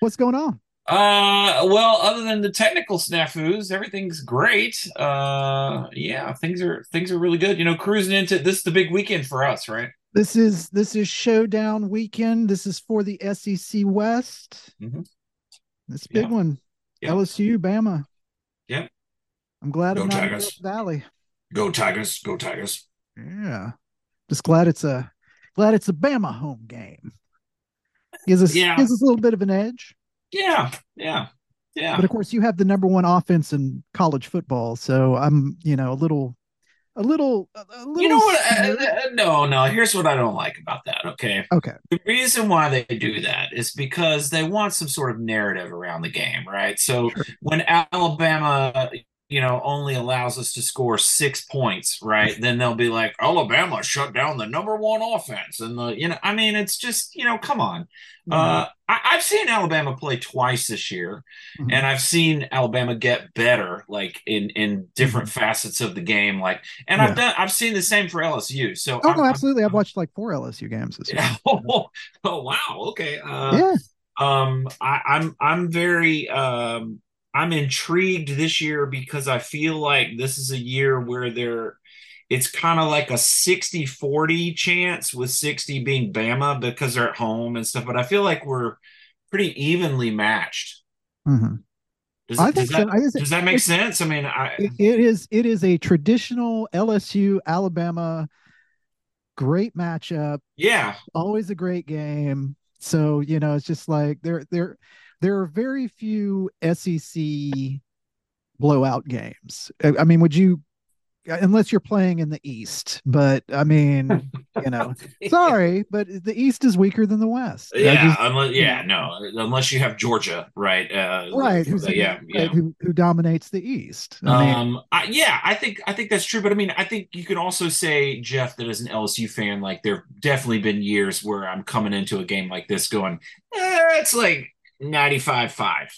What's going on? Uh, well, other than the technical snafus, everything's great. Uh, yeah, things are things are really good. You know, cruising into this is the big weekend for us, right? This is this is showdown weekend. This is for the SEC West. Mhm. This big Yeah. one. Yeah. LSU, Bama. Yeah. I'm glad Go I'm not in Tigers. Death Valley. Go Tigers, go Tigers. Yeah. Just glad it's a glad it's a Bama home game. Gives us Yeah. gives us a little bit of an edge. Yeah, yeah, yeah. But of course you have the number one offense in college football. So I'm, you know, a little a little a little You know what? Uh, uh, no, no. Here's what I don't like about that. Okay, Okay. the reason why they do that is because they want some sort of narrative around the game, right? So Sure. when Alabama, you know, only allows us to score six points, right? Then they'll be like, Alabama shut down the number one offense, and the you know, I mean, it's just you know, come on. Uh, I, I've seen Alabama play twice this year, Mhm. and I've seen Alabama get better, like in in different facets of the game. Like, and I've Mm-hmm. Done, I've seen the same for LSU. So, Oh I'm- no, absolutely. I've watched like four LSU games this year. yeah. Oh, oh, wow. Okay. Uh, yeah. um, I, I'm I'm very um I'm intrigued this year because I feel like this is a year where there it's kind of like a 60-40 chance with 60 being Bama because they're at home and stuff, but I feel like we're pretty evenly matched. Mhm. Does, I does so. that it- does that make sense? I mean, I It, is it is a traditional LSU Alabama great matchup, yeah, always a great game. So, you know, it's just like there there there are very few SEC blowout games. I, I mean, would you unless you're playing in the East, but I mean, you know, sorry, but the East is weaker than the West. Yeah, just- unless yeah, no, unless you have Georgia, right? Uh, right, who's yeah, right, yeah. who who dominates the East. I mean, um, I, yeah, I think I think that's true. But I mean, I think you can also say Jeff that as an LSU fan, like there've definitely been years where I'm coming into a game like this going, eh, it's like 95-5.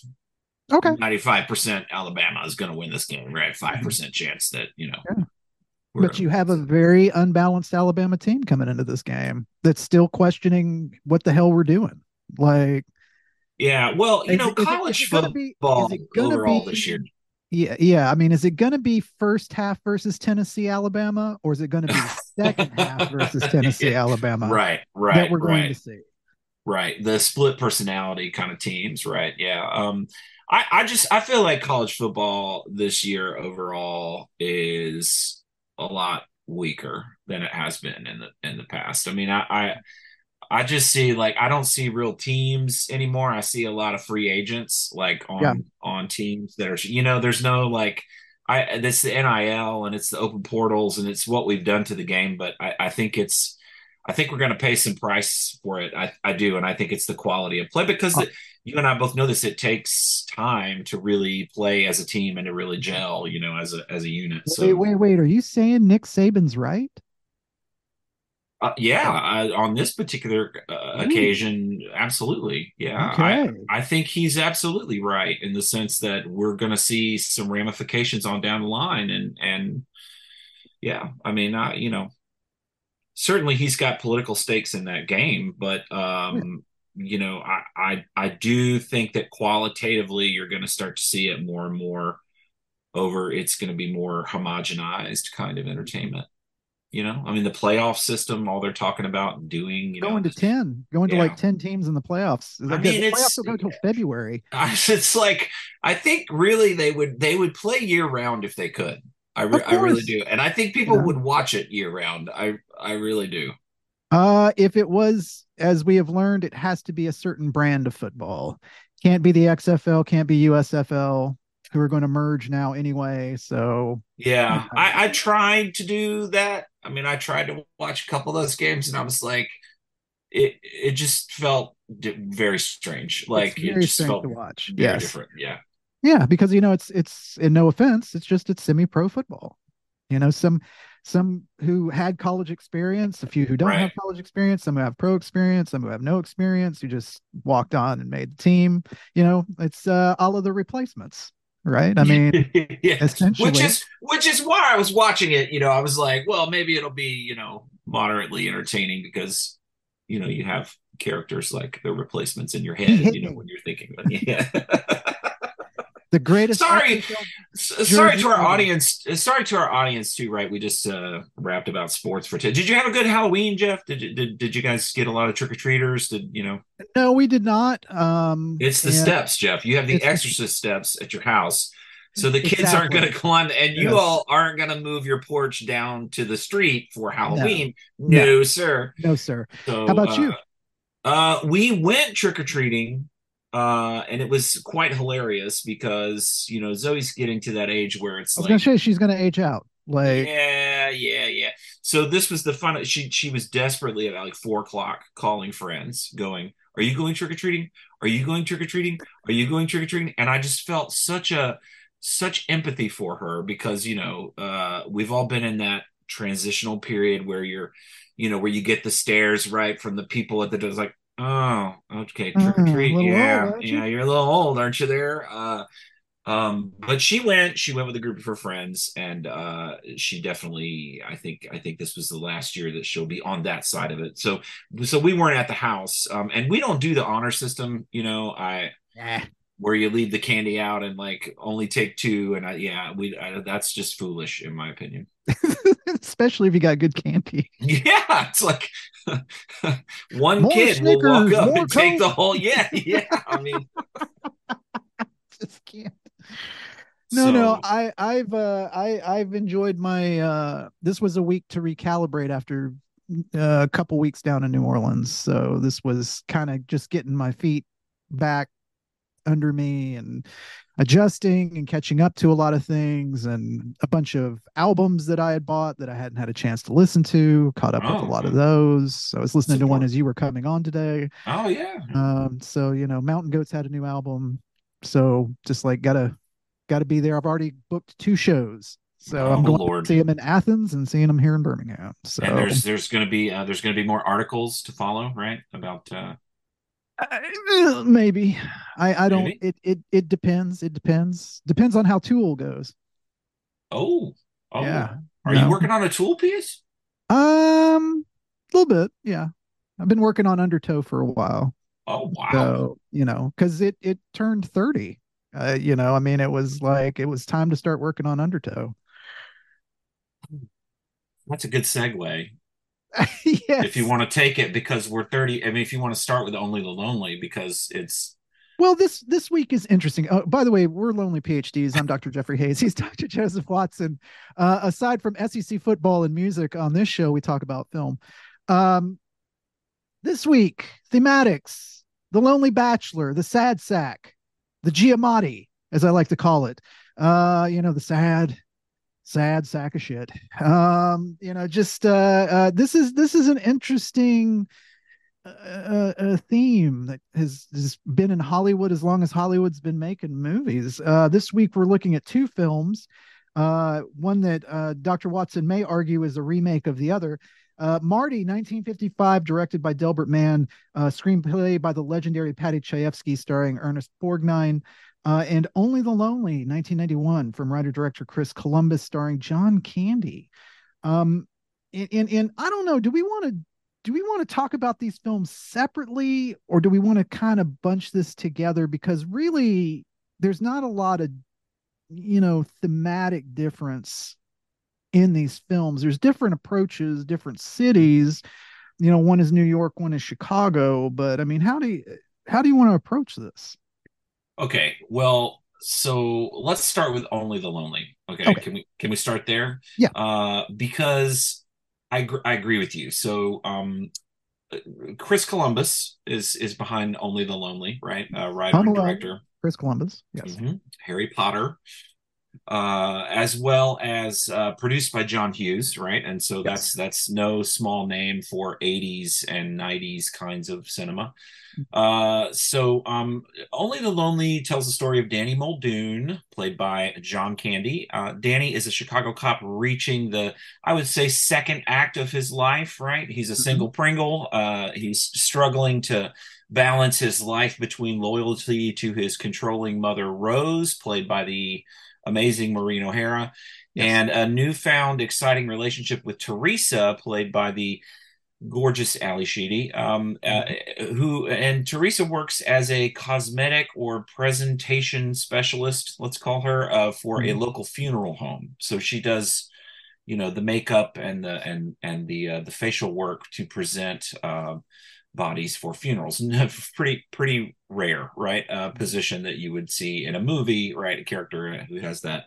okay. 95% Alabama is going to win this game, right? 5% chance that, you know. Yeah. But you have a very unbalanced Alabama team coming into this game that's still questioning what the hell we're doing. Like, Yeah, well, you is know, it- is it- college is it gonna be- football is overall be- this year. yeah, yeah. I mean, is it going to be first half versus Tennessee, Alabama, or is it going to be second half versus Tennessee, Yeah. Alabama Right, right, that we're going right. to see? Right. The split personality kind of teams, right? Yeah. Um I, I just I feel like college football this year overall is a lot weaker than it has been in the in the past. I mean, I I, I just see like I don't see real teams anymore. I see a lot of free agents like on Yeah. on teams that are you know, there's no like I this the NIL and it's the open portals and it's what we've done to the game, but I, I think it's I think we're going to pay some price for it. I, I do, and I think it's the quality of play because the, you and I both know this. It takes time to really play as a team and to really gel, you know, as a as a unit. So wait, wait, wait. Are you saying Nick Saban's right? Uh, yeah, I, on this particular uh, occasion, absolutely. Yeah, Okay. I, I think he's absolutely right in the sense that we're going to see some ramifications on down the line, and and yeah, I mean, I, you know, certainly he's got political stakes in that game, but um, you know, I I I do think that qualitatively you're going to start to see it more and more over. It's going to be more homogenized kind of entertainment. You know, I mean, the playoff system, all they're talking about doing, you know, going to 10, going to like 10 teams in the playoffs. I mean, it's- playoffs will go until February. it's like I think really they would they would play year round if they could. I, re- I really do, and I think people Yeah. would watch it year round. I I really do. Uh, if it was, as we have learned, it has to be a certain brand of football. Can't be the XFL, can't be USFL, who are going to merge now anyway. So Yeah, Yeah. I, I tried to do that. I mean, I tried to watch a couple of those games, and I was like, it it just felt very strange. Like it's it just felt to watch. very Yes. different. Yeah, Yeah, because you know it's it's in no offense, it's just it's semi-pro football. You know, some some who had college experience, a few who don't have college experience, some who have pro experience, some who have no experience, who just walked on and made the team. You know, it's uh all of the replacements. right? I mean, yeah. essentially, which is which is why I was watching it. You know, I was like, well, maybe it'll be you know moderately entertaining because you know you have characters like the replacements in your head. You know, when you're thinking, yeah. The greatest. Sorry, sorry to our audience. Sorry to our audience too. Right, we just uh, rapped about sports for. T- did you have a good Halloween, Jeff? Did you, did did you guys get a lot of trick or treaters? Did you know? No, we did not. Um, it's the steps, Jeff. You have the Exorcist steps at your house. So the kids exactly. aren't going to climb, and you yes. all aren't going to move your porch down to the street for Halloween. No, no, no sir. No, sir. So, How about uh, you? Uh, we went trick or treating uh and it was quite hilarious because you know zoe's getting to that age where it's I was like, gonna say she's gonna age out like yeah yeah yeah. So this was the fun she she was desperately at like four o'clock calling friends going are you going trick-or-treating? Are you going trick-or-treating? Are you going trick-or-treating? And i just felt such a such empathy for her because you know uh we've all been in that transitional period where you're you know where you get the stares right from the people at the door like Oh, okay. Trick or mm, treat. Yeah, old, yeah. You? are a little old, aren't you? There. Uh, um, but she went. She went with a group of her friends, and uh, she definitely. I think. I think this was the last year that she'll be on that side of it. So, so we weren't at the house, um, and we don't do the honor system. You know, I. Yeah where you leave the candy out and like only take two and I, yeah we I, that's just foolish in my opinion. Especially if you got good candy. Yeah it's like one more kid Snickers, will walk up and Coke. take the whole yeah yeah i mean. Just can't. No so, no i i've uh i i've enjoyed my uh this was a week to recalibrate after uh, a couple weeks down in new orleans. So this was kind of just getting my feet back under me and adjusting and catching up to a lot of things and a bunch of albums that I had bought that I hadn't had a chance to listen to, caught up oh, with a lot of those. So I was listening to one as you were coming on today. Oh yeah. Um, so you know, Mountain Goats had a new album. So just like gotta gotta be there. I've already booked two shows. So oh, I'm going Lord. to see them in Athens and seeing them here in Birmingham. So and there's there's going to be uh, there's going to be more articles to follow, right? About uh, uh, maybe. I I don't. Maybe? It it it depends. It depends. Depends on how Tool goes. Oh. oh. Yeah. Are no. you working on a Tool piece? Um, a little bit. Yeah. I've been working on Undertow for a while. Oh wow. So you know, because it it turned thirty. Uh, you know, I mean, it was like it was time to start working on Undertow. That's a good segue. yes. If you want to take it because we're 30, I mean, if you want to start with Only the Lonely because it's. Well, this this week is interesting. Oh, by the way, we're lonely PhDs. I'm Dr. Jeffrey Hayes. He's Dr. Joseph Watson. Uh, aside from SEC football and music on this show, we talk about film. Um, this week, thematics: The Lonely Bachelor, The Sad Sack, The Giamatti, as I like to call it. Uh, you know, the sad, sad sack of shit. Um you know just uh, uh this is this is an interesting uh, uh, uh, theme that has, has been in hollywood as long as hollywood's been making movies. Uh this week we're looking at two films. Uh one that uh dr watson may argue is a remake of the other. Uh, Marty, 1955, directed by Delbert Mann, uh, screenplay by the legendary Paddy Chayefsky, starring Ernest Borgnine, uh, and Only the Lonely, 1991, from writer director Chris Columbus, starring John Candy. Um, and, and, and I don't know, do we want to do we want to talk about these films separately or do we want to kind of bunch this together? Because really there's not a lot of you know thematic difference in these films. There's different approaches different cities. You know one is new york one is chicago but i mean how do you how do you want to approach this Okay, well, so let's start with only the lonely. Okay, okay. can we can we start there? Yeah. Uh, because I gr- I agree with you. So um, Chris Columbus is is behind Only the Lonely, right? Uh, writer and director. Chris Columbus, yes. Mm-hmm. Harry Potter, uh, as well as uh, produced by John Hughes, right? And so yes. that's that's no small name for 80s and 90s kinds of cinema. Uh, so um, Only the Lonely tells the story of Danny Muldoon, played by John Candy. Uh, Danny is a Chicago cop reaching the, I would say, second act of his life, right? He's a mm-hmm. single Pringle. Uh, he's struggling to balance his life between loyalty to his controlling mother Rose, played by the amazing Maureen O'Hara, yes. and a newfound exciting relationship with Teresa, played by the gorgeous Ally Sheedy, um, uh, mm-hmm. who and Teresa works as a cosmetic or presentation specialist, let's call her, uh, for mm-hmm. a local funeral home. So she does, you know, the makeup and the and and the uh, the facial work to present uh, bodies for funerals. pretty pretty rare, right? Uh, position that you would see in a movie, right? A character who has that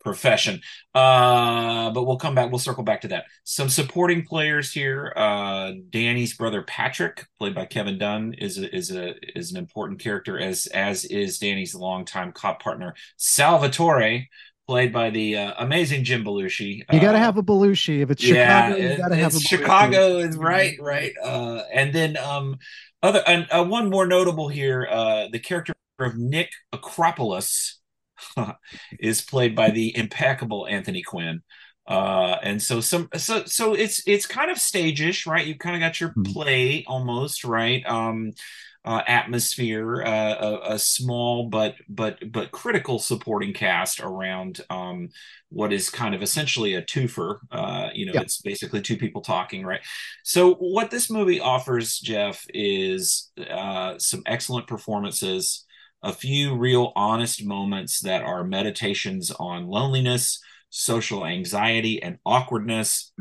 profession. Uh, but we'll come back. We'll circle back to that. Some supporting players here. Uh, Danny's brother Patrick, played by Kevin Dunn, is a, is a is an important character as as is Danny's longtime cop partner Salvatore. Played by the uh, amazing Jim Belushi. You got to uh, have a Belushi. If it's Chicago, yeah, you got to have a Chicago. Is right, right. Uh, and then um, other and uh, one more notable here. Uh, the character of Nick Acropolis, is played by the impeccable Anthony Quinn. Uh, and so some so so it's it's kind of stageish, right? You kind of got your mm-hmm. play almost, right? Um uh, atmosphere, uh, a, a, small but but but critical supporting cast around um, what is kind of essentially a twofer. Uh, you know, yeah. it's basically two people talking, right? So what this movie offers, Jeff, is uh, some excellent performances a few real honest moments that are meditations on loneliness, social anxiety, and awkwardness.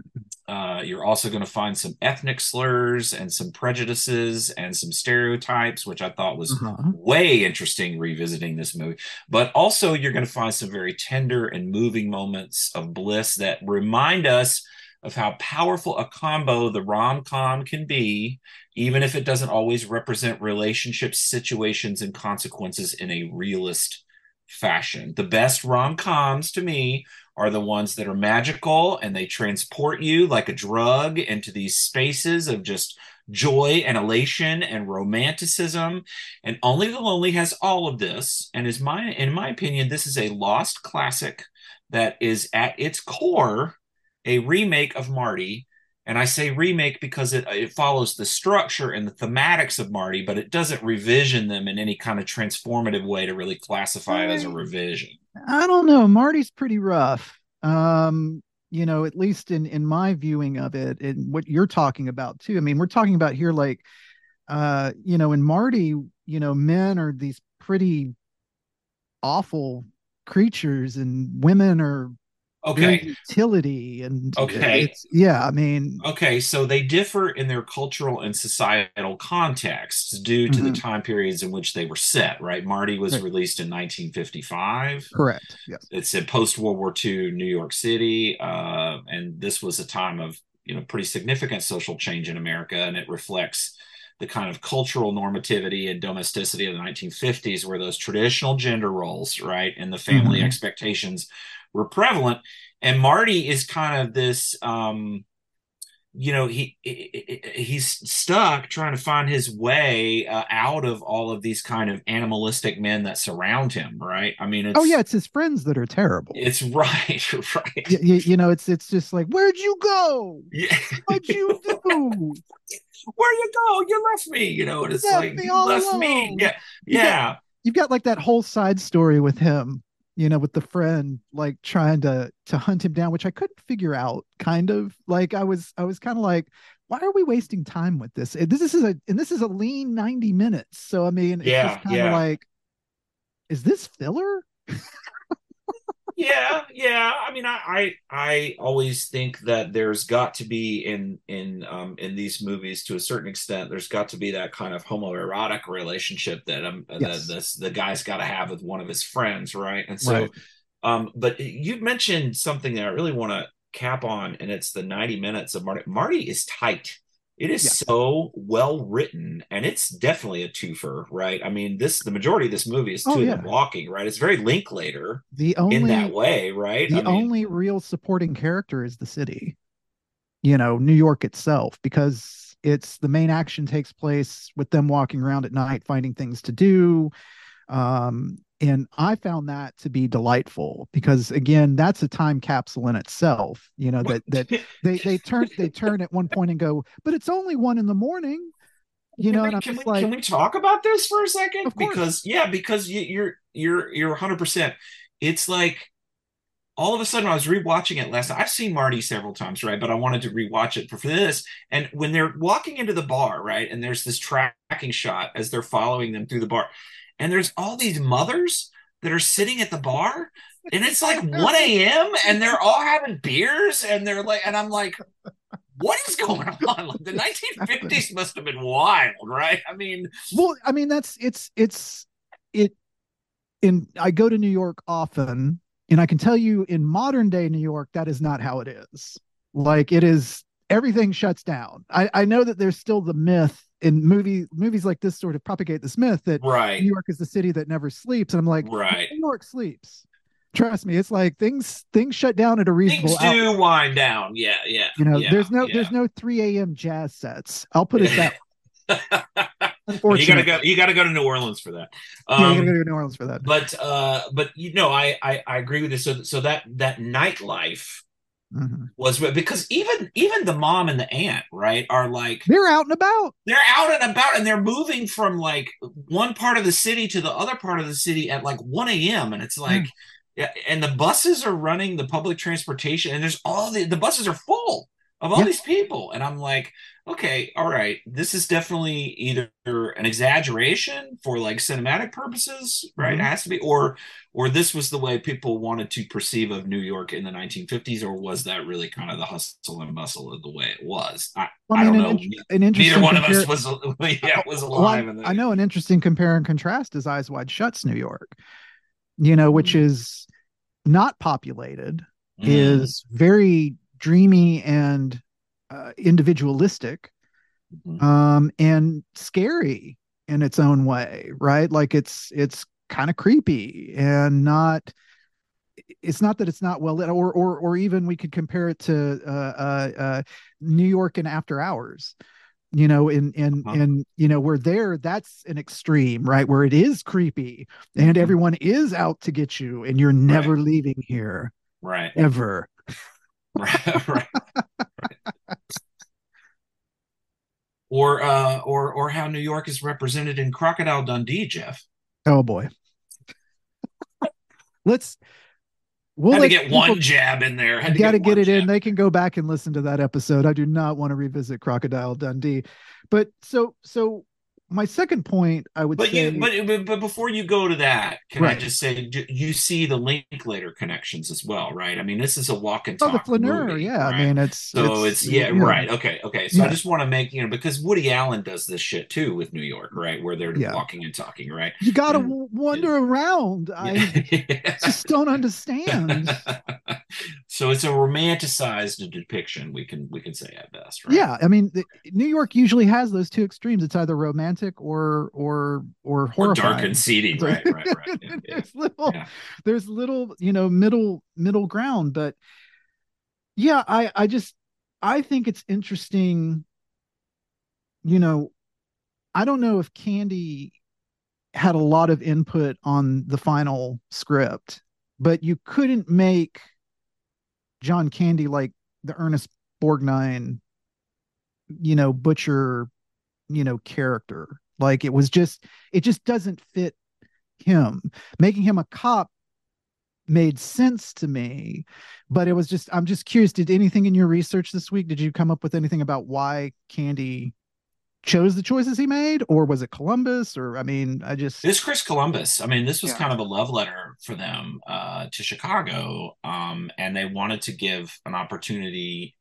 Uh, you're also going to find some ethnic slurs and some prejudices and some stereotypes, which I thought was uh-huh. way interesting revisiting this movie. But also, you're going to find some very tender and moving moments of bliss that remind us of how powerful a combo the rom com can be, even if it doesn't always represent relationships, situations, and consequences in a realist fashion. The best rom coms to me are the ones that are magical and they transport you like a drug into these spaces of just joy and elation and romanticism and only the lonely has all of this and is my in my opinion this is a lost classic that is at its core a remake of Marty. And I say remake because it, it follows the structure and the thematics of Marty, but it doesn't revision them in any kind of transformative way to really classify it as a revision. I don't know. Marty's pretty rough. Um, you know, at least in in my viewing of it, and what you're talking about too. I mean, we're talking about here like uh, you know, in Marty, you know, men are these pretty awful creatures and women are okay utility and okay yeah i mean okay so they differ in their cultural and societal contexts due to mm-hmm. the time periods in which they were set right marty was right. released in 1955 correct yes it's in post-world war ii new york city uh, and this was a time of you know pretty significant social change in america and it reflects the kind of cultural normativity and domesticity of the 1950s where those traditional gender roles right and the family mm-hmm. expectations were prevalent. And Marty is kind of this, um, you know, he, he he's stuck trying to find his way uh, out of all of these kind of animalistic men that surround him. Right? I mean, oh yeah, it's his friends that are terrible. It's right, right. You, you know, it's it's just like, where'd you go? Yeah. What'd you do? Where you go? You left me. You know, and it's left like you left alone. me. Yeah, yeah. You've got like that whole side story with him you know with the friend like trying to to hunt him down which i couldn't figure out kind of. Like i was i was kind of like why are we wasting time with this? This, this is a and this is a lean 90 minutes. So i mean it's yeah, just kind of yeah. like is this filler yeah yeah i mean I, I i always think that there's got to be in in um in these movies to a certain extent there's got to be that kind of homoerotic relationship that um yes. that this the guy's got to have with one of his friends right and so right. um but you mentioned something that i really want to cap on and it's the 90 minutes of marty marty is tight it is yeah. so well written, and it's definitely a twofer, right? I mean, this the majority of this movie is two oh, yeah. of them walking, right? It's very Linklater the only, in that way, right? The I mean, only real supporting character is the city, you know, New York itself, because it's the main action takes place with them walking around at night, finding things to do. Um, and i found that to be delightful because again that's a time capsule in itself you know that that they they turn they turn at one point and go but it's only one in the morning You know, can we, can we like, can we talk about this for a second? Because yeah, because you, you're you're you're 100. percent It's like all of a sudden I was rewatching it last night. I've seen Marty several times, right? But I wanted to rewatch it for, for this. And when they're walking into the bar, right, and there's this tracking shot as they're following them through the bar, and there's all these mothers that are sitting at the bar, and it's like 1 a.m. and they're all having beers, and they're like, and I'm like, what is going on? Like the 1950s must have been wild, right? I mean, well, I mean that's it's it's it. In I go to New York often, and I can tell you in modern day New York, that is not how it is. Like it is everything shuts down. I, I know that there's still the myth in movie movies like this sort of propagate this myth that right. New York is the city that never sleeps. And I'm like, right. New York sleeps. Trust me, it's like things things shut down at a reasonable. Things do out. wind down. Yeah, yeah. You know, yeah, there's no yeah. there's no 3 a.m. jazz sets. I'll put it that. Unfortunately, you gotta go. You gotta go to New Orleans for that. Um, yeah, you gotta go to New Orleans for that. But uh, but you know, I I, I agree with this. So so that that nightlife mm-hmm. was because even even the mom and the aunt right are like they're out and about. They're out and about, and they're moving from like one part of the city to the other part of the city at like one a.m. And it's like. Mm. Yeah, and the buses are running the public transportation, and there's all the the buses are full of all yeah. these people, and I'm like, okay, all right, this is definitely either an exaggeration for like cinematic purposes, right? Mm-hmm. It has to be, or or this was the way people wanted to perceive of New York in the 1950s, or was that really kind of the hustle and bustle of the way it was? I, well, I, mean, I don't an know. an interesting Neither one compare- of us was yeah was alive. Well, I, I know an interesting compare and contrast is Eyes Wide Shut's New York, you know, which Mm. is not populated, mm. is very dreamy and uh, individualistic mm-hmm. um, and scary in its own way right like it's it's kind of creepy and not it's not that it's not well lit or or or even we could compare it to uh, uh, uh, new york and after hours you know in in uh-huh. in you know where there that's an extreme right where it is creepy and mm-hmm. everyone is out to get you and you're never right. leaving here right ever right, right. or uh or or how New York is represented in Crocodile Dundee, Jeff. Oh boy. Let's we'll had to get people, one jab in there. Had got to get, get it jab. in. They can go back and listen to that episode. I do not want to revisit Crocodile Dundee. But so so my second point, I would but say, you, but, but but before you go to that, can right. I just say you see the Linklater connections as well, right? I mean, this is a walk and talk. Oh, the flaneur, movie, yeah. Right? I mean, it's so it's, it's yeah, yeah, right, okay, okay. So yeah. I just want to make you know because Woody Allen does this shit too with New York, right? Where they're yeah. walking and talking, right? You got to wander around. I just don't understand. so it's a romanticized depiction. We can we can say at best, right? Yeah, I mean, the, New York usually has those two extremes. It's either romantic or or or horrifying. Or dark and seedy, right? Right, right. Yeah, there's little, yeah. there's little, you know, middle middle ground, but yeah, I I just I think it's interesting. You know, I don't know if Candy had a lot of input on the final script, but you couldn't make John Candy like the Ernest Borgnine, you know, butcher you know character. Like it was just it just doesn't fit him. Making him a cop made sense to me but it was just i'm just curious did anything in your research this week? Did you come up with anything about why candy chose the choices he made or was it columbus or i mean i just it's chris columbus i mean this was yeah. kind of a love letter for them uh to chicago um and they wanted to give an opportunity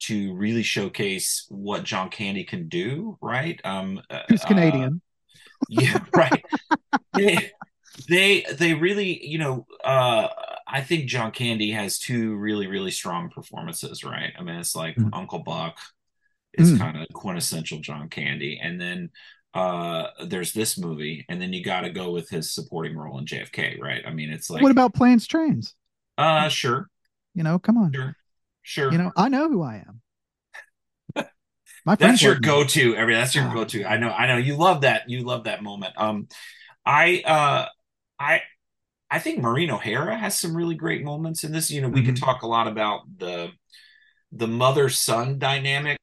to really showcase what John Candy can do, right? Um, Who's Canadian? Uh, yeah, right. they, they they really, you know, uh, I think John Candy has two really really strong performances, right? I mean, it's like mm. Uncle Buck is mm. kind of quintessential John Candy, and then uh there's this movie, and then you got to go with his supporting role in JFK, right? I mean, it's like what about Planes Trains? Uh, sure. You know, come on. Sure. Sure. You know, I know who I am. My that's your go-to. Every that's your go-to. I know. I know. You love that. You love that moment. Um, I uh, I I think Maureen O'Hara has some really great moments in this. You know, we mm-hmm. could talk a lot about the the mother son dynamic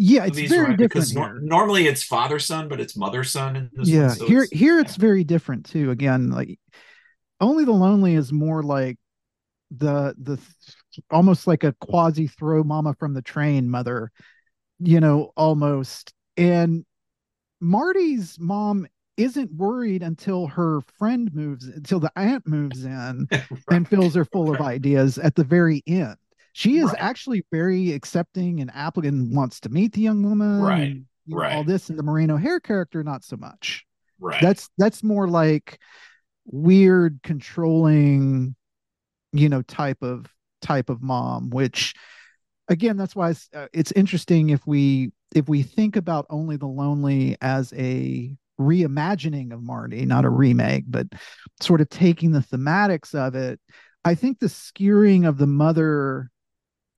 yeah, it's movies, very right? different Because nor- normally it's father son, but it's mother son in yeah, one. So here it's, here it's very different too. Again, like only the lonely is more like the the almost like a quasi throw mama from the train mother, you know, almost. And Marty's mom isn't worried until her friend moves until the aunt moves in right. and fills her full of ideas at the very end. She is Right. actually very accepting and applicant wants to meet the young woman. Right. and, you know, Right. all this and the Maureen O'Hara character, not so much. right. That's that's more like weird, controlling, you know, type of type of mom. Which, again, that's why it's, uh, it's interesting if we if we think about only the lonely as a reimagining of Marty, not a remake, but sort of taking the thematics of it. I think the skewering of the mother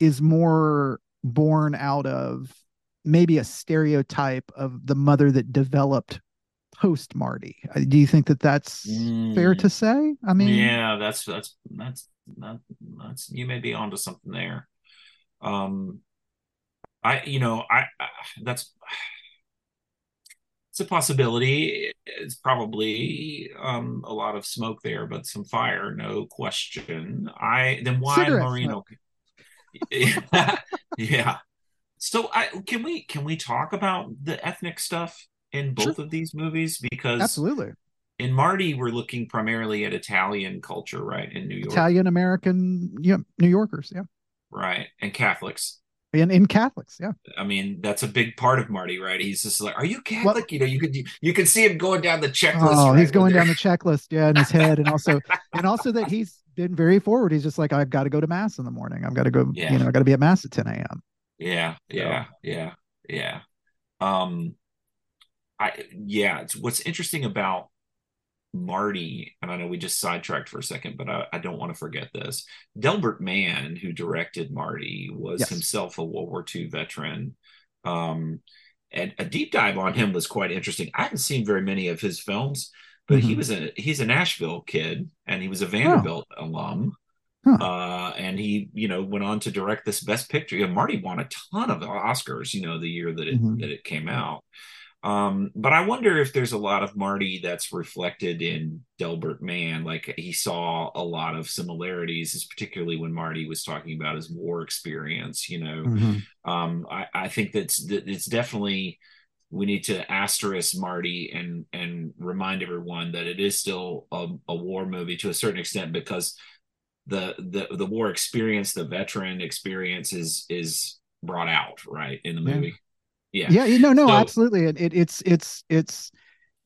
is more born out of maybe a stereotype of the mother that developed post Marty. Uh, Do you think that that's fair Mm. to say? I mean, yeah, that's that's that's that, that's you may be onto something there. Um, I you know I, I that's it's a possibility. It's probably um a lot of smoke there, but some fire, no question. I then why Cigarette Marino? yeah. So I can we can we talk about the ethnic stuff in Sure. both of these movies because absolutely. in Marty we're looking primarily at Italian culture, right, in New York, Italian American, yeah, New Yorkers, yeah, right, and Catholics. and in Catholics, yeah. I mean, that's a big part of Marty, right? He's just like, "Are you Well- Catholic?" you know, you could you can see him going down the checklist. Oh, right, he's going down the checklist, yeah, in his head, and also, and also that he's been very forward. He's just like, I've got to go to mass in the morning. I've got to go, Yeah. you know, I got to be at mass at 10 a.m. Yeah, yeah, yeah, yeah. Um, I yeah. It's, what's interesting about Marty, and I know we just sidetracked for a second, but I, I don't want to forget this. Delbert Mann, who directed Marty, was Yes. himself a World War II veteran. Um, and a deep dive on him was quite interesting. I haven't seen very many of his films, but he Mhm. was a he's a Nashville kid, and he was a Vanderbilt alum. Huh. Uh, and he, you know, went on to direct this Best Picture. Yeah, Marty won a ton of Oscars, you know, the year that it Mhm. that it came out. Um, but I wonder if there's a lot of Marty that's reflected in Delbert Mann. Like he saw a lot of similarities, particularly when Marty was talking about his war experience. You know, Mhm. um, I, I think that's that it's definitely we need to asterisk Marty and and remind everyone that it is still a, a war movie to a certain extent because the the the war experience, the veteran experience is is brought out right in the movie. Yeah. Yeah, you- no, no, So- absolutely. It, it it's it's it's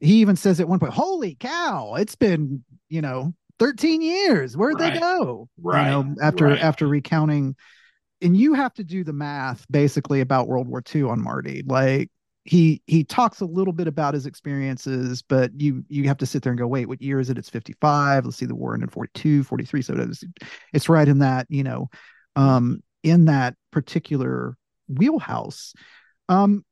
he even says at one point, Holy cow, it's been, you know, 13 years. Where'd they go? Right, You know, after right. after recounting and you have to do the math basically about World War II on Marty. Like he he talks a little bit about his experiences, but you you have to sit there and go, wait, what year is it? It's 55. Let's see, the war ended in 42, 43. So it's it's right in that, you know, um, in that particular wheelhouse. Um,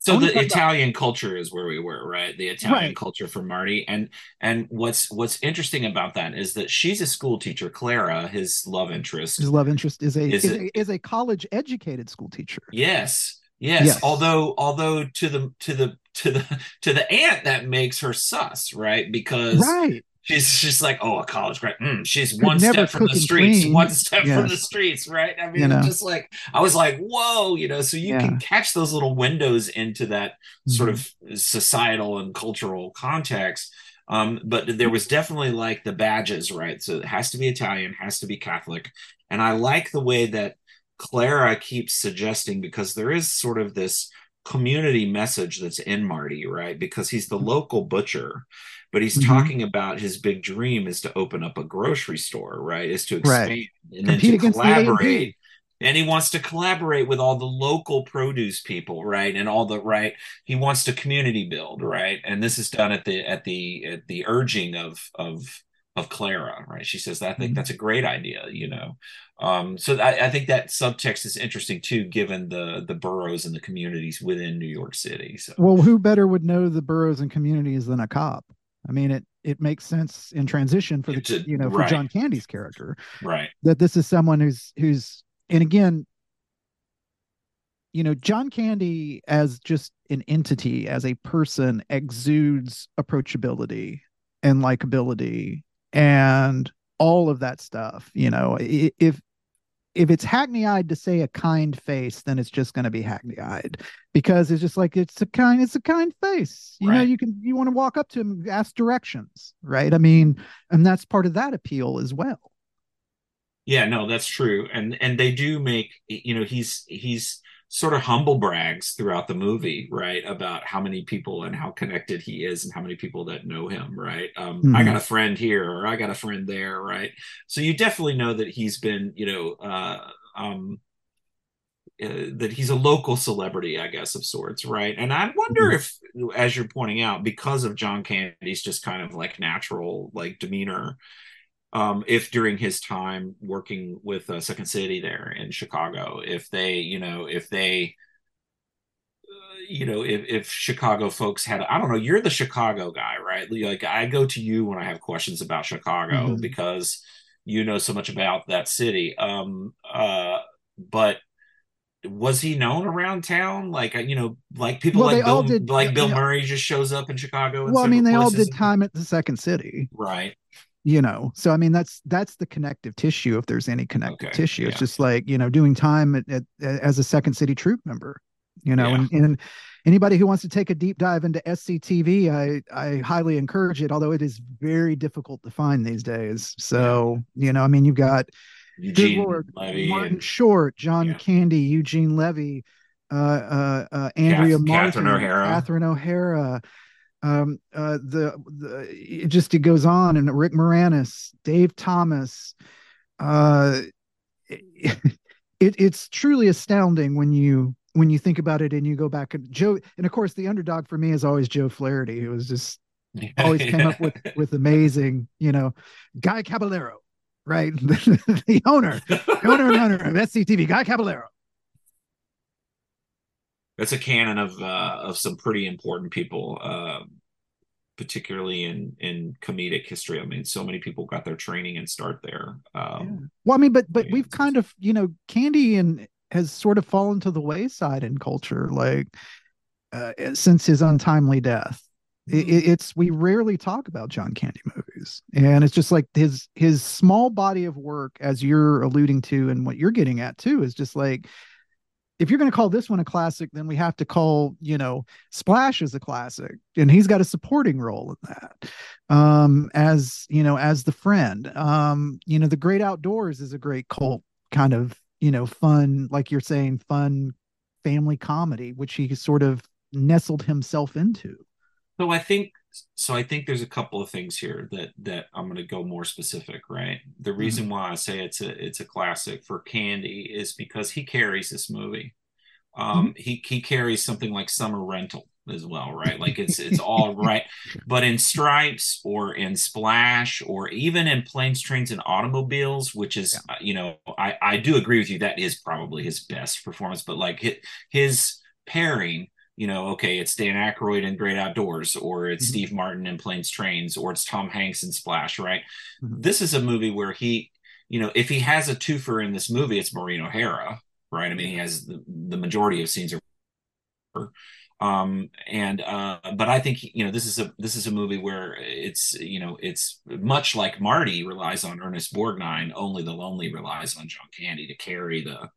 So the talk about- Italian culture is where we were, right? The Italian Right. culture for Marty, and and what's what's interesting about that is that she's a school teacher, Clara, his love interest. his love interest is a Is is, it- a, is a college educated school teacher. Yes, yes. Yes. Although although to the to the to the to the aunt that makes her sus, right? Because Right. she's just like, oh, a college grad. Mm, she's one step from the streets, clean. one step from the streets, right? I mean, You know. just like I was like, whoa, you know. So you Yeah. can catch those little windows into that sort Mhm. of societal and cultural context. Um, but there was definitely like the badges, right? So it has to be Italian, has to be Catholic. And I like the way that Clara keeps suggesting because there is sort of this community message that's in Marty, right? Because he's the local butcher, but he's Mhm. talking about his big dream is to open up a grocery store, right? Is to Right. expand and Compete then to collaborate and he wants to collaborate with all the local produce people right and all the right he wants to community build right and this is done at the at the at the urging of of of clara right she says i think Mhm. that's a great idea you know um so I, I think that subtext is interesting too given the the boroughs and the communities within new york city so Well, who better would know the boroughs and communities than a cop? I mean, it it makes sense in transition for the To- you know for right. John Candy's character right that this is someone who's who's and again you know, John Candy as just an entity, as a person, exudes approachability and likability and all of that stuff. You know, if if it's hackney-eyed to say a kind face, then it's just going to be hackney-eyed because it's just like it's a kind it's a kind face. You right. know, you can you want to walk up to him, ask directions, right? I mean, and that's part of that appeal as well. Yeah, no, that's true. And and they do make you know, he's he's sort of humble brags throughout the movie, right? About how many people and how connected he is and how many people that know him, right? Um, mm-hmm. I got a friend here or I got a friend there, right? So you definitely know that he's been, you know, uh, um, uh, that he's a local celebrity, I guess, of sorts, right? And I wonder mm-hmm. if, as you're pointing out, because of John Candy's just kind of like natural, like demeanor, um, if during his time working with uh, Second City there in Chicago, if they, you know, if they, uh, you know, if, if Chicago folks had, I don't know, you're the Chicago guy, right? Like I go to you when I have questions about Chicago mm-hmm. because you know so much about that city. Um, uh, but was he known around town? Like you know, like people well, like Bill, did, like Bill Murray just shows up in Chicago. well, I mean, they all did time at the Second City, right? You know so i mean that's that's the connective tissue if there's any connective okay, tissue yeah. it's just like you know doing time at, at, as a second city troupe member you know yeah. and, and anybody who wants to take a deep dive into sctv i i highly encourage it although it is very difficult to find these days so yeah. you know i mean you've got Eugene good Lord, Levy Martin and, Short, John Candy, Eugene Levy, uh, uh, uh, Andrea Kath, Martin, Catherine O'Hara, Catherine O'Hara, um, uh, the, the it just it goes on and Rick Moranis, Dave Thomas. Uh, it, it's truly astounding when you when you think about it and you go back and Joe and of course the underdog for me is always Joe Flaherty who was just always came up with with amazing you know Guy Caballero right the owner the owner and owner of SCTV Guy Caballero that's a canon of uh, of some pretty important people, uh, particularly in in comedic history. I mean, so many people got their training and start there. Um, yeah. Well, I mean, but but we've kind of you know, Candy and has sort of fallen to the wayside in culture, like uh, since his untimely death. Mm-hmm. It, it's we rarely talk about John Candy movies, and it's just like his his small body of work, as you're alluding to, and what you're getting at too, is just like if you're going to call this one a classic, then we have to call, you know, Splash as a classic. And he's got a supporting role in that. Um, as, you know, as the friend. Um, you know, The Great Outdoors is a great cult kind of, you know, fun, like you're saying, fun family comedy, which he sort of nestled himself into. So I think so I think there's a couple of things here that that I'm going to go more specific, right? The mm-hmm. reason mm-hmm. why I say it's a it's a classic for Candy is because he carries this movie. Um, mm-hmm. he he carries something like Summer Rental as well, right? Like it's it's all right. But in Stripes or in Splash or even in Planes, Trains, and Automobiles, which is yeah. you know I I do agree with you that is probably his best performance, but like his, his pairing you know, okay, it's Dan Aykroyd in Great Outdoors, or it's mm-hmm. Steve Martin in Planes, Trains, or it's Tom Hanks in Splash, right? Mm-hmm. This is a movie where he, you know, if he has a twofer in this movie, it's Maureen O'Hara, right? I mean, he has the, the majority of scenes are. Um, and uh, but I think you know this is a this is a movie where it's you know it's much like Marty relies on Ernest Borgnine, only the lonely relies on John Candy to carry the.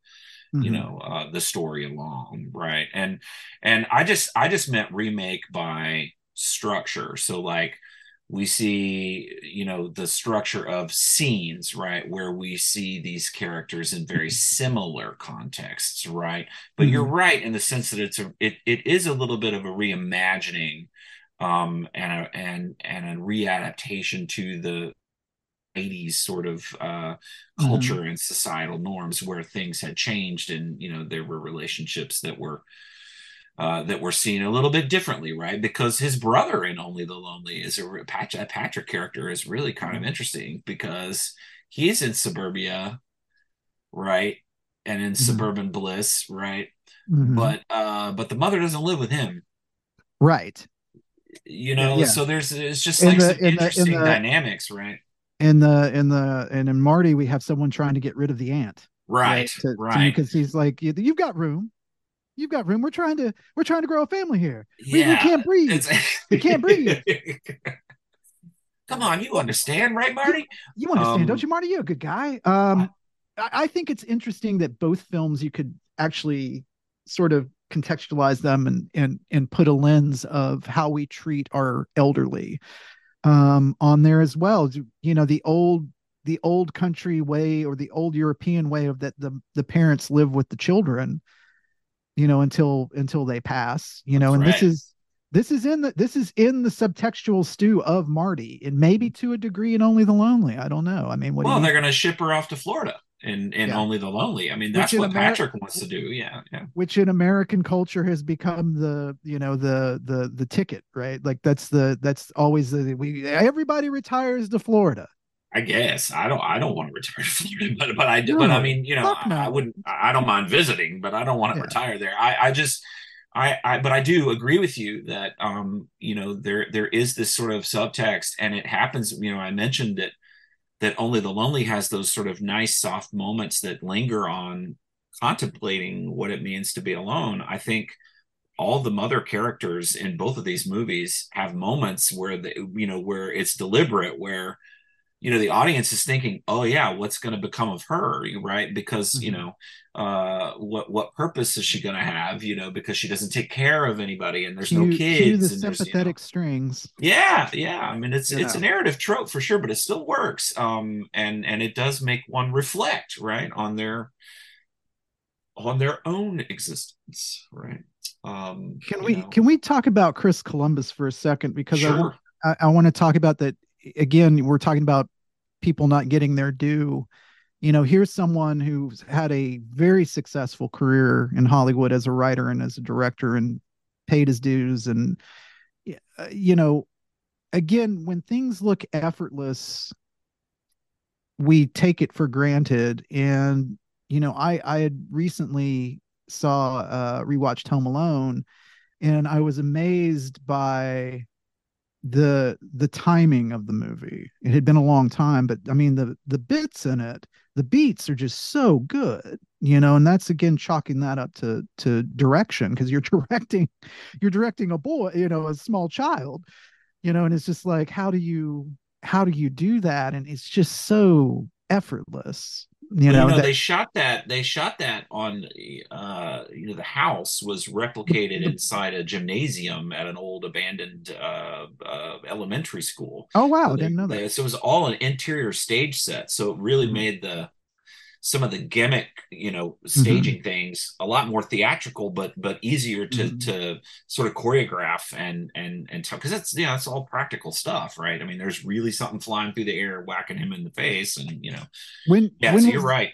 You know uh, the story along right? And and i just i just meant remake by structure. So like we see you know the structure of scenes right? Where we see these characters in very similar contexts right? But mm-hmm. you're right in the sense that it's a it, it is a little bit of a reimagining um and a and and a readaptation to the 80s sort of uh, culture mm-hmm. and societal norms where things had changed and you know there were relationships that were uh, that were seen a little bit differently, right? Because his brother in Only the Lonely is a Patrick, Patrick character is really kind of mm-hmm. interesting because he's in suburbia, right, and in mm-hmm. suburban bliss, right, mm-hmm. but uh, but the mother doesn't live with him, right? You know, yeah. so there's it's just in like the, some interesting the, the, dynamics, right? In the in the and in Marty we have someone trying to get rid of the aunt. Right. Right. Because he's like, you've got room. You've got room. We're trying to we're trying to grow a family here. We, we can't breathe. We can't breathe. Come on, you understand, right, Marty? You understand, Um, don't you, Marty? You're a good guy. Um, I, I think it's interesting that both films you could actually sort of contextualize them and and and put a lens of how we treat our elderly um, on there as well. You know, the old the old country way or the old European way of that the the parents live with the children, you know, until until they pass. You know, That's and this is this is in the this is in the subtextual stew of Marty, and maybe to a degree in Only the Lonely. I don't know. I mean, what well, they're going to ship her off to Florida and and Yeah. only the lonely. I mean, that's what Ameri- Patrick wants to do. Yeah, yeah. which in American culture has become the you know the the the ticket, right? Like that's the that's always the we everybody retires to Florida. I guess I don't. I don't want to retire to Florida, but but I do. But I mean, you know, I, I wouldn't. I don't mind visiting, but I don't want to Yeah. retire there. I I just. I, I but I do agree with you that um you know there there is this sort of subtext and it happens you know I mentioned that that only the lonely has those sort of nice soft moments that linger on contemplating what it means to be alone. I think all the mother characters in both of these movies have moments where they you know where it's deliberate where you know the audience is thinking oh yeah what's going to become of her right because you Mhm. know uh what what purpose is she going to have you know because she doesn't take care of anybody and there's Cue, no kids the and there's you know, sympathetic strings. yeah, yeah. I mean, it's You it's a narrative trope for sure, but it still works. Um, and and it does make one reflect, right, on their on their own existence, right? Um, Can we know, can we talk about Chris Columbus for a second because I sure. want I, I want to talk about that again. We're talking about people not getting their due. You know, here's someone who's had a very successful career in Hollywood as a writer and as a director and paid his dues. And, uh, you know, again, when things look effortless, we take it for granted. And, you know, I, I had recently saw, uh, rewatched Home Alone and I was amazed by the the timing of the movie. It had been a long time, but I mean the the bits in it, the beats are just so good, you know, and that's again chalking that up to to direction because you're directing you're directing a boy, you know, a small child, you know, and it's just like how do you how do you do that? And it's just so effortless, you know. you know, that- they shot that. They shot that on, uh, you know, the house was replicated inside a gymnasium at an old abandoned uh, uh, elementary school. oh wow, So I they- didn't know that. they- so it was all an interior stage set. So it really Mhm. made the some of the gimmick, you know, Mm-hmm. staging things a lot more theatrical, but but easier to Mhm. to sort of choreograph and and and tell because that's yeah, that's all practical stuff, right? I mean, there's really something flying through the air, whacking him in the face, and you know, When yeah. when so was, you're right.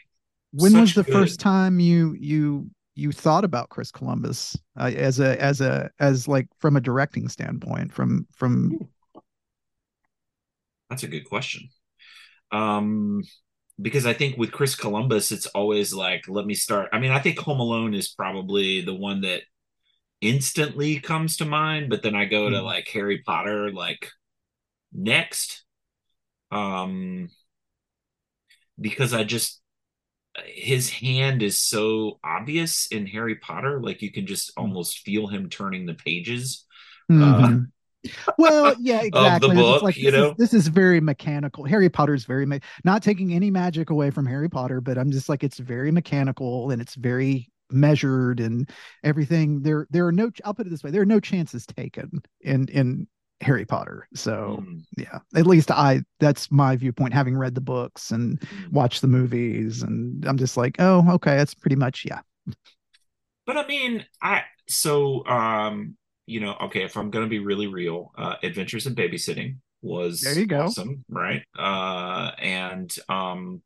when was the good- first time you you you thought about Chris Columbus uh, as a as a as like from a directing standpoint from from That's a good question. Um, because I think with Chris Columbus, it's always like, let me start. I mean, I think Home Alone is probably the one that instantly comes to mind, but then I go to Mhm. like Harry Potter, like next. Um, because I just his hand is so obvious in Harry Potter, like you can just Hmm. almost feel him turning the pages. Mhm. Well yeah exactly. It's book, like you this, know? is, this is very mechanical. Harry Potter's very me- not taking any magic away from Harry Potter but I'm just like it's very mechanical and it's very measured and everything. There there are no I'll put it this way there are no chances taken in in Harry Potter. So Mm, yeah at least i that's my viewpoint having read the books and mm. watched the movies. And i'm just like oh okay that's pretty much yeah. But I mean, I so um, you know, okay, if I'm gonna be really real, uh Adventures in Babysitting was There you go. awesome, right? Uh and um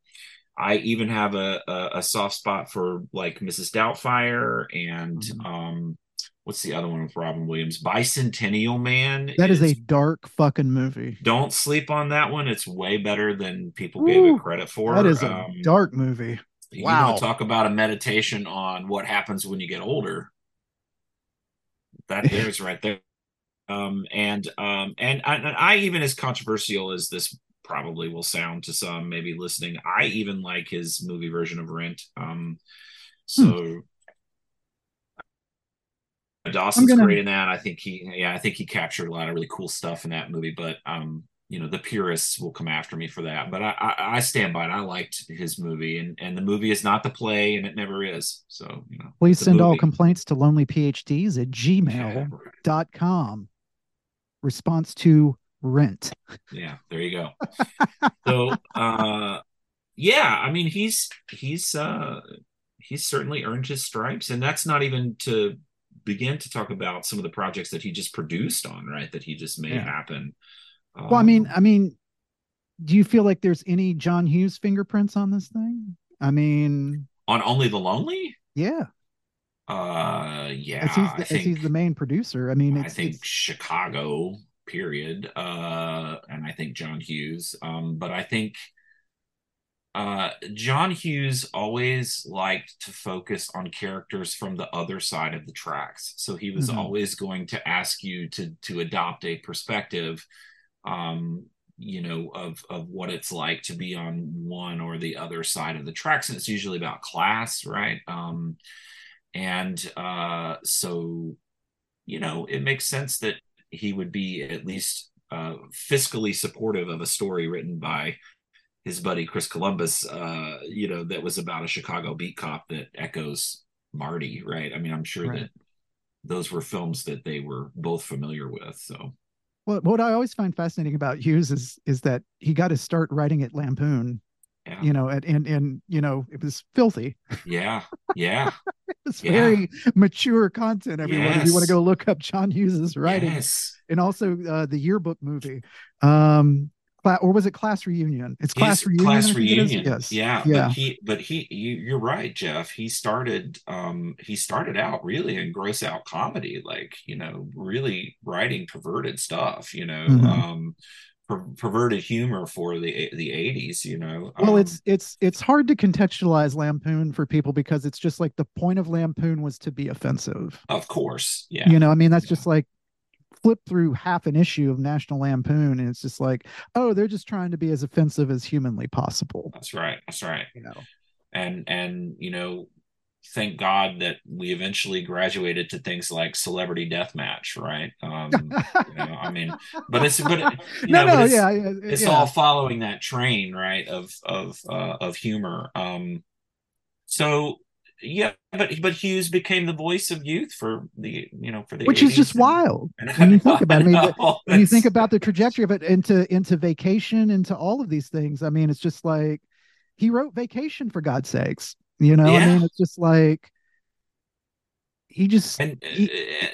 I even have a, a, a soft spot for like Mrs. Doubtfire and Mhm. um what's the other one with Robin Williams? Bicentennial Man. that is a dark fucking movie don't sleep on that one. It's way better than people gave it credit for. that is a Um, dark movie you wow. want to talk about a meditation on what happens when you get older. That there's right there. Um, and um, and I, and I even as controversial as this probably will sound to some maybe listening, I even like his movie version of Rent. Um, so Dawson's gonna... great in that. I think he, yeah, I think he captured a lot of really cool stuff in that movie. But um, you know, the purists will come after me for that. But I, I, I stand by it. I liked his movie, and and the movie is not the play, and it never is. So you know, please send all complaints to lonelyphds at gmail.com. Response to rent. Yeah, there you go. so uh yeah, I mean he's he's uh he's certainly earned his stripes, and that's not even to begin to talk about some of the projects that he just produced on, right? That he just made yeah. happen. Um, well, I mean, um, I mean, do you feel like there's any John Hughes fingerprints on this thing? I mean, on Only the Lonely? Yeah. Uh, yeah. As he's the, think, as he's the main producer. I mean, I think Chicago, period. Uh, and I think John Hughes. Um, but I think uh, John Hughes always liked to focus on characters from the other side of the tracks. So he was mm-hmm. always going to ask you to to adopt a perspective, um, you know, of of what it's like to be on one or the other side of the tracks, and it's usually about class, right? Um, and uh, so, you know, it makes sense that he would be at least uh, fiscally supportive of a story written by his buddy Chris Columbus, uh, you know, that was about a Chicago beat cop that echoes Marty, right? I mean, I'm sure right. that those were films that they were both familiar with. So, well, what I always find fascinating about Hughes is is that he got to start writing at Lampoon. Yeah. You know, and, and and you know, it was filthy. Yeah, yeah. it's yeah. very mature content. Everyone, yes. if you want to go look up John Hughes's writing, yes. and also uh, the yearbook movie. Um, or was it class reunion? It's class He's reunion. Class reunion. Yes. Yeah. Yeah. But he, but he, you, are right, Jeff. He started, um, he started out really in gross out comedy, like you know, really writing perverted stuff. You know, mm-hmm. um, per- perverted humor for the the 80s. You know. Well, um, it's it's it's hard to contextualize Lampoon for people because it's just like the point of Lampoon was to be offensive. Of course. Yeah. You know, I mean, that's yeah. just like flip through half an issue of National Lampoon, and it's just like, oh, they're just trying to be as offensive as humanly possible. That's right. That's right. You know, and and you know, thank God that we eventually graduated to things like Celebrity Deathmatch, right? Um, you know, I mean, but it's but you no, know, no, but it's, yeah, it's yeah. all following that train, right? Of of uh, of humor. Um, so yeah, but but Hughes became the voice of youth for the you know for the which is just and, wild when you think about it. I mean, when you think about the trajectory of it into into vacation, into all of these things. I mean, it's just like he wrote Vacation for God's sakes. You know, yeah. I mean, it's just like he just and, he,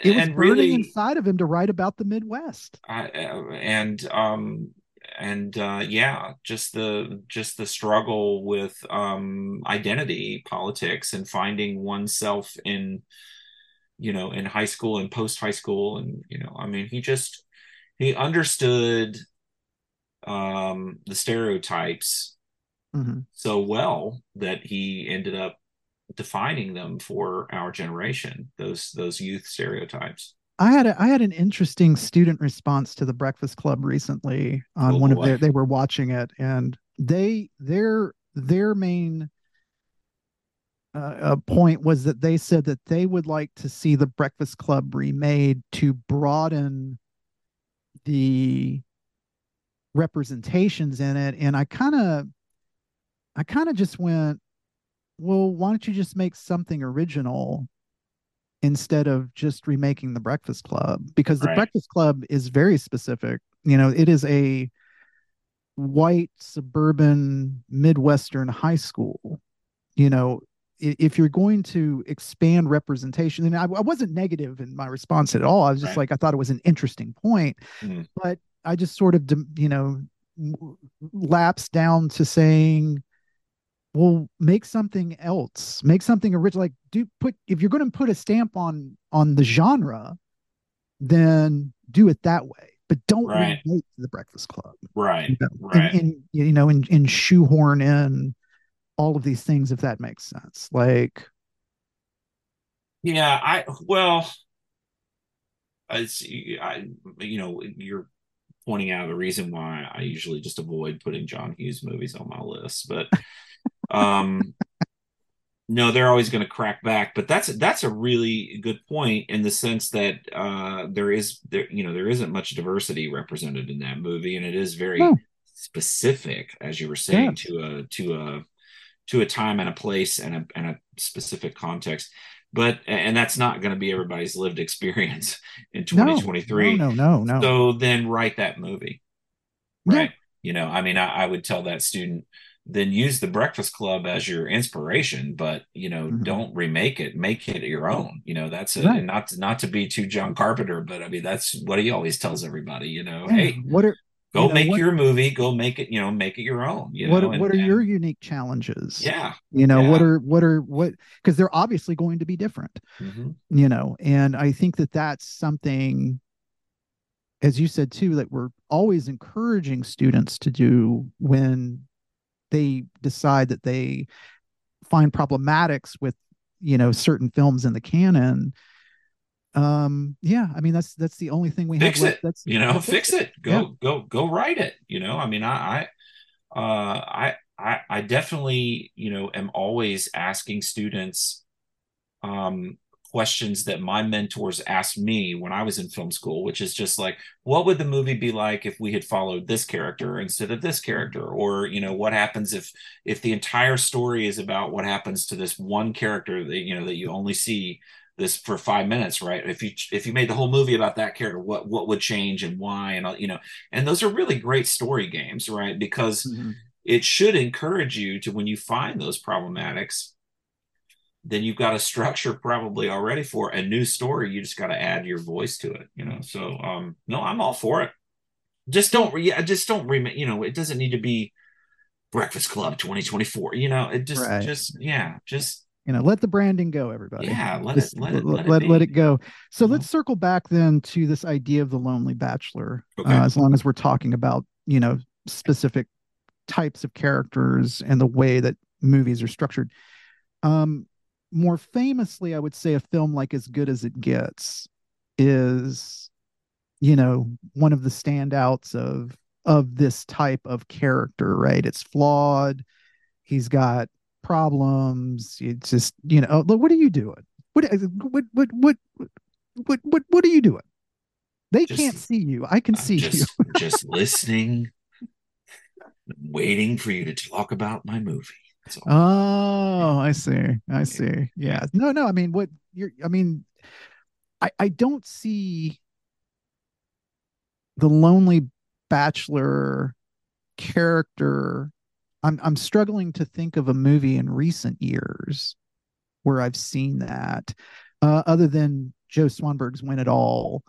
it was burning really, inside of him to write about the Midwest. I, and um and uh, yeah, just the just the struggle with um, identity politics and finding oneself in you know in high school and post high school and you know I mean he just he understood um, the stereotypes mm-hmm. so well that he ended up defining them for our generation those those youth stereotypes I had a, I had an interesting student response to the Breakfast Club recently on oh, one boy. of their they were watching it and they their their main uh, uh, point was that they said that they would like to see the Breakfast Club remade to broaden the representations in it and I kind of I kind of just went well why don't you just make something original instead of just remaking the breakfast club because the right. breakfast club is very specific you know it is a white suburban midwestern high school you know if you're going to expand representation and I, I wasn't negative in my response at all i was just right. like i thought it was an interesting point mm. but i just sort of you know lapsed down to saying well make something else. Make something original. Like do put if you're going to put a stamp on on the genre then do it that way. But don't right. relate to the breakfast club. Right you know? right. and, and you know and, and shoehorn in all of these things if that makes sense. Like yeah i well it's I you know you're pointing out the reason why I usually just avoid putting John Hughes movies on my list, but um no, they're always going to crack back. But that's that's a really good point in the sense that uh, there is there you know there isn't much diversity represented in that movie, and it is very no. specific, as you were saying, to a to a to a time and a place and a and a specific context. But and that's not going to be everybody's lived experience in 2023. No, no, no, no. So then write that movie, right? Yeah. You know, I mean, I, I would tell that student then use the breakfast club as your inspiration but you know mm-hmm. don't remake it make it your own you know that's it right. not to, not to be too john carpenter but i mean that's what he always tells everybody you know yeah. hey what are go you know, make what, your movie go make it you know make it your own you what, know what and, are your unique challenges yeah you know yeah. what are what are what because they're obviously going to be different mm-hmm. you know and i think that that's something as you said too that we're always encouraging students to do when they decide that they find problematics with you know certain films in the canon um yeah i mean that's that's the only thing we fix have it that's you know fix it, it. go yeah. go go write it you know i mean i i uh i i i definitely you know am always asking students um questions that my mentors asked me when I was in film school, which is just like, what would the movie be like if we had followed this character instead of this character? Or, you know, what happens if if the entire story is about what happens to this one character that, you know, that you only see this for five minutes, right? If you if you made the whole movie about that character, what what would change and why and all, you know, and those are really great story games, right? Because mm-hmm. it should encourage you to when you find those problematics then you've got a structure probably already for a new story. You just got to add your voice to it, you know. So, um, no, I'm all for it. Just don't, yeah, just don't remake. You know, it doesn't need to be Breakfast Club 2024. You know, it just, right. just, yeah, just you know, let the branding go, everybody. Yeah, let just, it, let it, let, let, it, let it go. So mm-hmm. let's circle back then to this idea of the lonely bachelor. Okay. Uh, as long as we're talking about, you know, specific types of characters and the way that movies are structured. Um, more famously, I would say a film like As Good as It Gets is, you know, one of the standouts of of this type of character, right? It's flawed. He's got problems. It's just, you know, oh, what are you doing? What uh, what what what what what what are you doing? They just, can't see you. I can I'm see just, you. just listening, waiting for you to talk about my movie. So, oh, I see. I see. Yeah. No, no. I mean, what you're, I mean, I, I don't see the lonely bachelor character. I'm, I'm struggling to think of a movie in recent years where I've seen that, uh, other than Joe Swanberg's Win It All,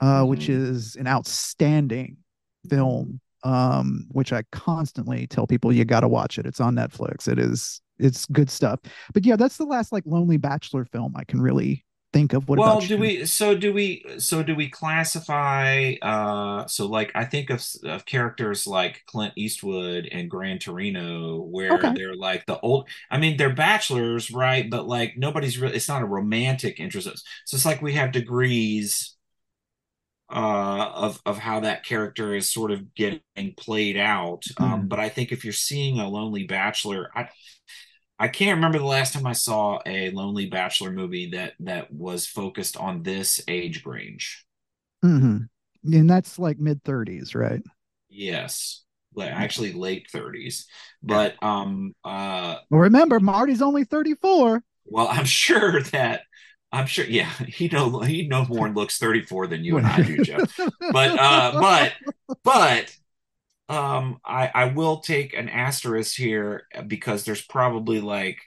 uh, mm-hmm. which is an outstanding film um, which I constantly tell people you got to watch it. It's on Netflix. It is it's good stuff. But yeah, that's the last like Lonely Bachelor film I can really think of. What well, do you? we so do we so do we classify? uh So like I think of of characters like Clint Eastwood and Gran Torino, where okay. they're like the old. I mean, they're bachelors, right? But like nobody's really. It's not a romantic interest. So it's like we have degrees uh, of of how that character is sort of getting played out. Um, hmm. but I think if you're seeing a Lonely Bachelor, I I can't remember the last time I saw a Lonely Bachelor movie that that was focused on this age range. Mm-hmm. And that's like mid 30s, right? Yes. Actually, late 30s, but um, uh, well, remember Marty's only 34. Well, I'm sure that I'm sure. Yeah, he no he no more looks 34 than you and I do, Jeff. But uh, but but um, I I will take an asterisk here because there's probably like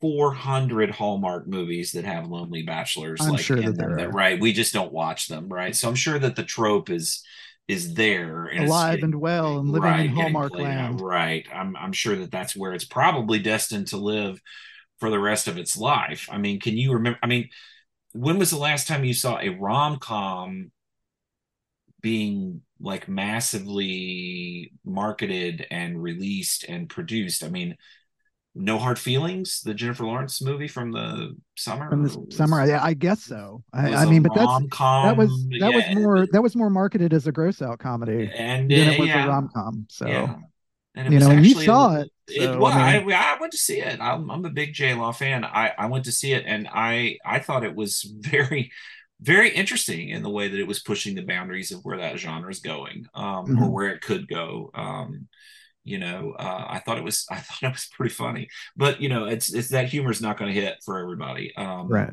400 Hallmark movies that have lonely bachelors. I'm like sure that them, that, right. We just don't watch them, right? So I'm sure that the trope is is there and alive and well and living right, in Hallmark land. Out, right. I'm I'm sure that that's where it's probably destined to live for the rest of its life. I mean, can you remember? I mean, when was the last time you saw a rom com being like massively marketed and released and produced? I mean, no Hard Feelings, the Jennifer Lawrence movie from the summer. From the was, summer, yeah, I guess so. I, I mean, but that's that was that yeah, was more that was more marketed as a gross out comedy, and than it was yeah, a rom com. So yeah. And you know, and you saw it. it so, well, I I, mean, I, went to see it. I'm, I'm a big J Law fan. I, I went to see it, and I I thought it was very very interesting in the way that it was pushing the boundaries of where that genre is going, um, or Mhm. where it could go. Um, you know, uh, I thought it was I thought it was pretty funny, but you know, it's it's that humor is not going to hit for everybody. Um, right.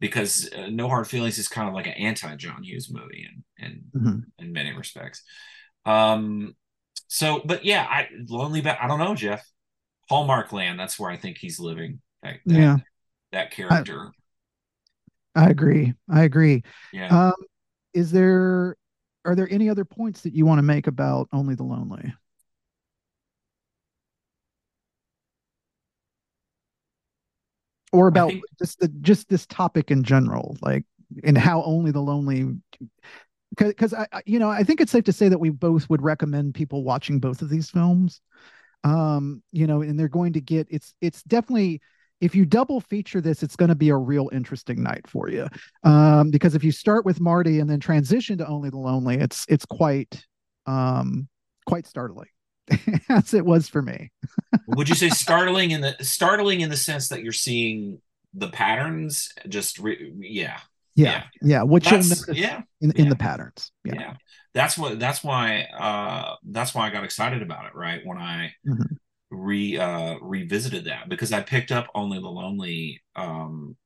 because uh, No Hard Feelings is kind of like an anti John Hughes movie in in Mhm. in many respects. Um, so, but yeah, I Lonely. I don't know, Jeff. Hallmark Land. That's where I think he's living. That, that, Yeah, that character. I agree. I agree. yeah. Um, is there are there any other points that you want to make about Only the Lonely? Or about think just the just this topic in general, like and how Only the Lonely because I, you know I think it's safe to say that we both would recommend people watching both of these films. Um, you know, and they're going to get it's it's definitely if you double feature this, it's going to be a real interesting night for you. Um, because if you start with Marty and then transition to Only the Lonely, it's it's quite um quite startling, as it was for me. would you say startling in the startling in the sense that you're seeing the patterns? Just re, yeah, Yeah, Yeah. yeah. What you'll that's notice yeah. in, in yeah. the patterns. yeah Yeah. that's what that's why uh that's why i got excited about it right when i Mhm. re uh revisited that because i picked up only the lonely um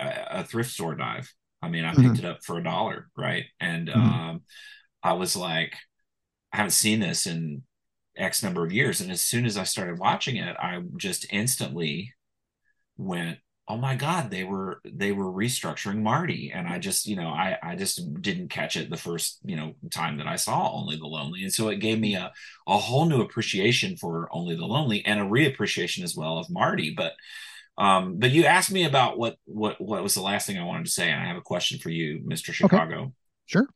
a, a thrift store dive i mean i picked it up for a dollar right and Mhm. um i was like i haven't seen this in x number of years and as soon as i started watching it i just instantly went oh my god they were they were restructuring marty. And i just you know i i just didn't catch it the first you know time that i saw only the lonely. And so it gave me a, a whole new appreciation for only the lonely and a reappreciation as well of marty. But um but you asked me about what what what was the last thing i wanted to say and i have a question for you mr chicago. Sure.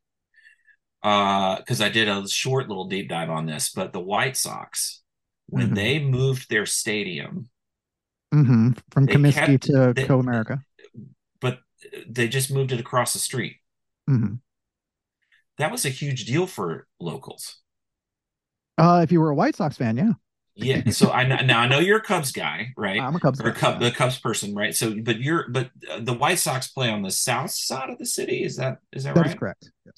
uh because i did a short little deep dive on this but the white sox when Mhm. they moved their stadium hmm From They Comiskey kept- to they- Co America. but they just moved it across the street hmm that was a huge deal for locals. Uh, if you were a White Sox fan, yeah, Yeah. So I now I know you're a Cubs guy, right? I'm a Cubs or a. Cub, Cubs person, right? So, but you're but uh, the White Sox play on the south side of the city. Is that is that, That right? is correct. Yes.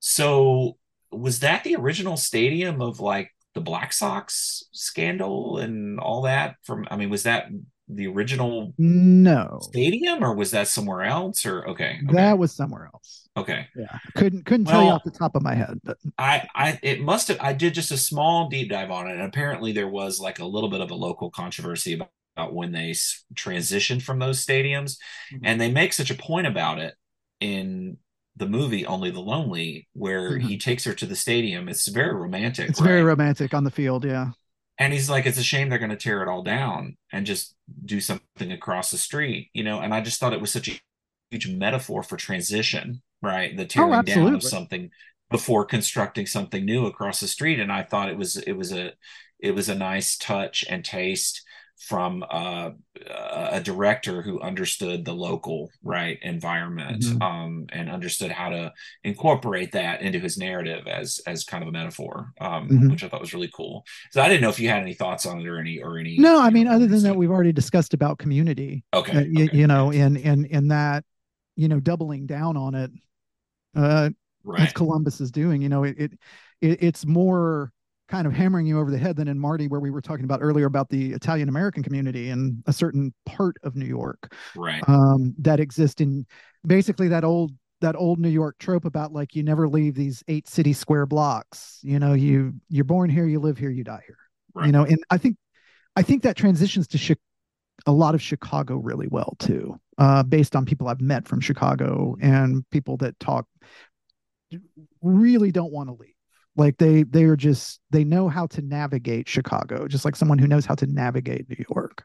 So was that the original stadium of like the Black Sox scandal and all that? From I mean, was that the original No, stadium or was that somewhere else? Or okay, okay, that was somewhere else. okay. Yeah, couldn't couldn't tell you off the top of my head, but I, I, it must have. I did just a small deep dive on it, and apparently there was like a little bit of a local controversy about, about when they s- transitioned from those stadiums, Mhm. and they make such a point about it in the movie Only the Lonely, where mm-hmm. he takes her to the stadium. It's very romantic. it's very romantic on the field. Yeah, and he's like, it's a shame they're going to tear it all down and just do something across the street, you know. And I just thought it was such a huge metaphor for transition, right? The oh, tearing down of something before constructing something new across the street. And I thought it was it was a it was a nice touch and taste from uh, a director who understood the local right environment Mhm. um, and understood how to incorporate that into his narrative as as kind of a metaphor, um, Mhm. which I thought was really cool. So I didn't know if you had any thoughts on it or any or any. no, I mean, know, other than that, we've already discussed about community. okay, Uh, you, okay, you know, in in in that, you know, doubling down on it. Uh, as Columbus is doing. You know, it, it, it it's more kind of hammering you over the head than in Marty, where we were talking about earlier about the Italian American community in a certain part of New York right, um, that exist in basically that old that old New York trope about like you never leave these eight city square blocks. You know, you you're born here, you live here, you die here. right. You know, and I think I think that transitions to Chi- a lot of Chicago really well too, uh, based on people I've met from Chicago and people that talk really don't want to leave. Like they they are just they know how to navigate Chicago, just like someone who knows how to navigate New York.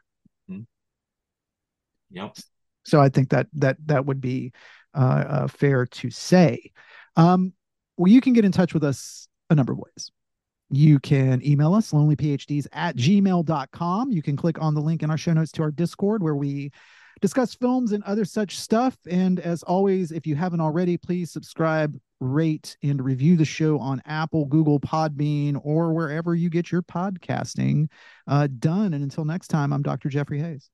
Yep. So I think that that that would be uh, uh, fair to say. Um, well, you can get in touch with us a number of ways. You can email us, lonelyphds at gmail.com. You can click on the link in our show notes to our Discord where we discuss films and other such stuff. And as always, if you haven't already, please subscribe rate, and review the show on Apple, Google, Podbean, or wherever you get your podcasting uh, done. And until next time, I'm Dr. Jeffrey Hayes.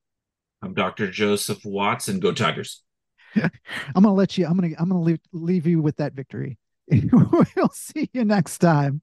I'm Dr. Joseph Watson. Go Tigers. I'm gonna let you. I'm gonna. I'm gonna leave leave you with that victory. we'll see you next time.